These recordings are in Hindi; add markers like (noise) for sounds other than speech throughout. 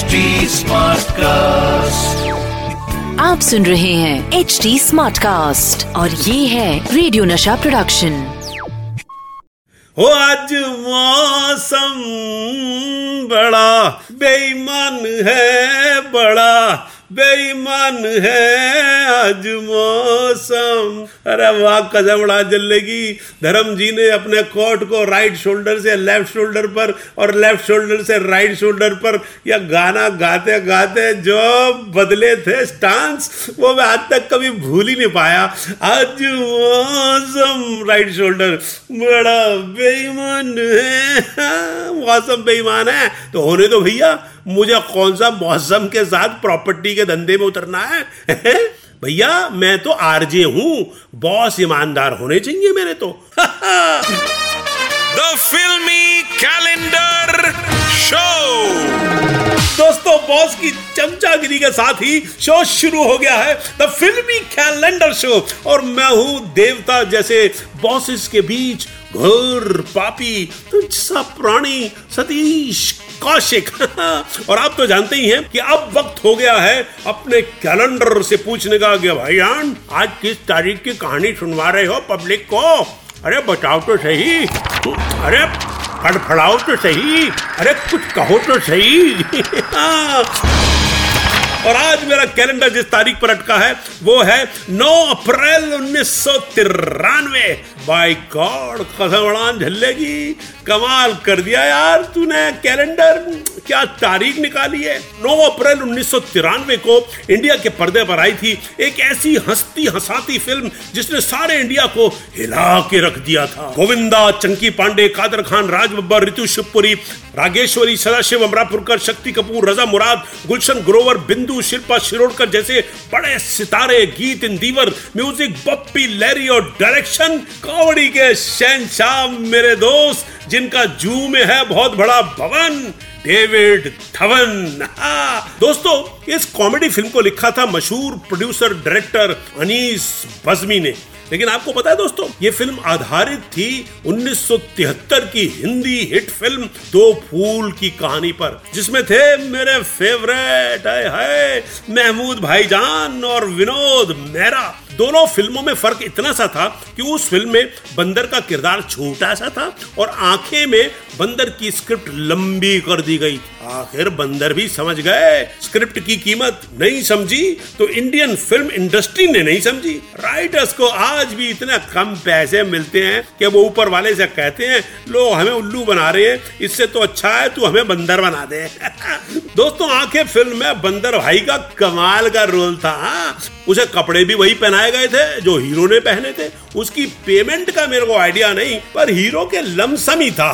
HD कास्ट आप सुन रहे हैं एच डी स्मार्ट कास्ट और ये है रेडियो नशा प्रोडक्शन हो आज मौसम बड़ा बेईमान है बड़ा। बेईमान है आज मौसम। अरे वाह, कसम उड़ा जलेगी धर्म जी ने अपने कोट को राइट शोल्डर से लेफ़्ट शोल्डर पर और लेफ़्ट शोल्डर से राइट शोल्डर पर या गाना गाते गाते जो बदले थे स्टांस वो मैं आज तक कभी भूल ही नहीं पाया। आज मौसम राइट शोल्डर बड़ा बेईमान है। मौसम बेईमान है। तो होने दो भैया मुझे कौन सा मौसम के साथ प्रॉपर्टी के धंधे में उतरना है? (laughs) भैया मैं तो आरजे हूँ। बॉस ईमानदार होने चाहिए मेरे तो। द फिल्मी कैलेंडर शो दोस्तों बॉस की चमचागिरी के साथ ही शो शुरू हो गया है। द फिल्मी कैलेंडर शो और मैं हूँ देवता जैसे बॉसेस के बीच घोर, पापी तुझसा प्राणी, सतीश, कौशिक। (laughs) और आप तो जानते ही हैं कि अब वक्त हो गया है अपने कैलेंडर से पूछने का कि भाईजान आज किस तारीख की कहानी सुनवा रहे हो पब्लिक को? अरे बताओ तो सही। अरे फड़फड़ाओ तो सही। अरे कुछ कहो तो सही। (laughs) और आज मेरा कैलेंडर जिस तारीख पर अटका है, वो है 9 अप्रैल उन्नीस सौ तिरानवे। बाई गॉड, कसम उड़ान झल्लेगी। कमाल कर दिया यार तूने कैलेंडर। क्या तारीख निकाली है? 9 अप्रैल उन्नीस सौ तिरानवे को इंडिया के पर्दे पर आई थी एक ऐसी हंसती हंसाती फ़िल्म जिसने सारे इंडिया को हिला के रख दिया था। गोविंदा, चंकी पांडे, कादर खान राज बब्बर ऋतु शिवपुरी, रागेश्वरी, सदाशिव, अमरापुरकर, शक्ति कपूर, रजा मुराद, गुलशन ग्रोवर, बिंदु शिल्पा शिरोडकर जैसे बड़े सितारे, गीत, इंदीवर, म्यूज़िक, बप्पी लैरी और डायरेक्शन, कॉमेडी के शहनशाह मेरे दोस्त, जिनका जू में है बहुत बड़ा भवन। डेविड धवन। हाँ। दोस्तों, इस कॉमेडी फ़िल्म को लिखा था मशहूर प्रोड्यूसर डायरेक्टर अनीस बजमी ने। लेकिन आपको पता है दोस्तों, ये फ़िल्म आधारित थी 1973 की हिंदी हिट फ़िल्म दो फूल की कहानी पर, जिसमें थे मेरे फेवरेट है महमूद भाईजान और विनोद मेहरा। दोनों फ़िल्मों में फ़र्क इतना सा था कि उस फ़िल्म में बंदर का किरदार छोटा सा था और आँखें में बंदर की स्क्रिप्ट लंबी कर दी गई आखिर बंदर भी समझ गए। स्क्रिप्ट की कीमत नहीं समझी तो इंडियन फ़िल्म इंडस्ट्री ने नहीं समझी। राइटर्स को आज भी इतने कम पैसे मिलते हैं कि वो ऊपर वाले से कहते हैं लोग हमें उल्लू बना रहे हैं, इससे तो अच्छा है, तू हमें बंदर बना दे। (laughs) दोस्तों, आखिर फ़िल्म में बंदर भाई का कमाल का रोल था हाँ। उसे कपड़े भी वही पहनाए गए थे, जो हीरो ने पहने थे। उसकी पेमेंट का मेरे को आइडिया नहीं, पर हीरो के लमसम ही था।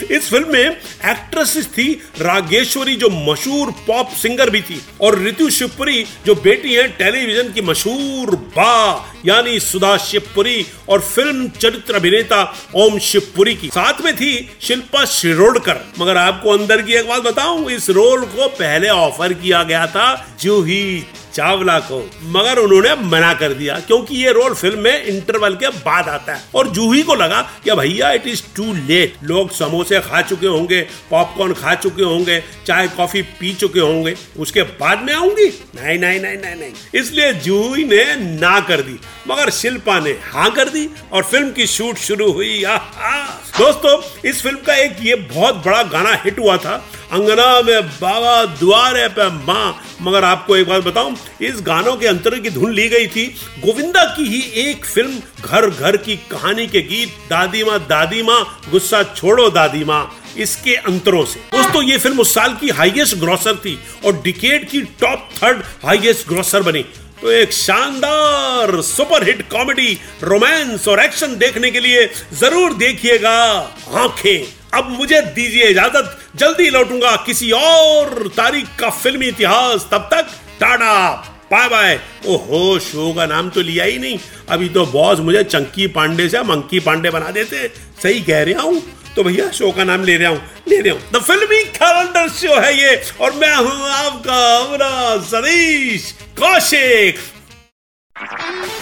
(laughs) इस फ़िल्म में एक्ट्रेस थी रागेश्वरी, जो मशहूर पॉप सिंगर भी थी, और ऋतु शिवपुरी जो बेटी है टेलीविज़न की मशहूर बा, यानी सुधा शिवपुरी और फ़िल्म चरित्र अभिनेता ओम शिवपुरी की। साथ में थी शिल्पा शिरोडकर। मगर आपको अंदर की एक बात बताऊँ, इस रोल को पहले ऑफ़र किया गया था जूही चावला को। मगर उन्होंने मना कर दिया, क्योंकि ये रोल फ़िल्म में इंटरवल के बाद आता है। और जूही को लगा कि भैया इट इज़ टू लेट लोग समोसे खा चुके होंगे पॉपकॉर्न खा चुके होंगे, चाय कॉफ़ी पी चुके होंगे। उसके बाद में आऊँगी? नहीं नहीं नहीं नहीं नहीं। इसलिए जूही ने ना कर दी। मगर शिल्पा ने हाँ कर दी और फ़िल्म की शूट शुरू हुई। दोस्तों, इस फ़िल्म का एक ये बहुत बड़ा गाना हिट हुआ था। अंगना में बाबा द्वारे पे माँ। मगर आपको एक बात बताऊँ, इस गानों के अंतर की धुन ली गई थी। गोविंदा की ही एक फ़िल्म घर घर की कहानी के गीत, दादी माँ दादी माँ, गुस्सा छोड़ो दादी माँ, इसके अंतरों से। दोस्तों, ये फ़िल्म उस साल की हाईएस्ट ग्रॉसर थी और डिकेड की टॉप थर्ड हाईएस्ट ग्रॉसर बनी। तो एक शानदार सुपरहिट कॉमेडी, रोमांस और एक्शन देखने के लिए ज़रूर देखिएगा आँखें। अब मुझे दीजिए इजाज़त। जल्दी लौटूँगा किसी और तारीख का फिल्मी इतिहास। तब तक टाटा, बाय बाय। ओहो, शो का नाम तो लिया ही नहीं। अभी तो बॉस मुझे चंकी पांडे से मंकी पांडे बना देते। सही कह रहा हूँ? तो भैया, शो का नाम ले रहा हूँ? ले रहा हूँ। द फिल्मी कैलेंडर शो है ये। और मैं हूँ आपका अपना सतीश कौशिक।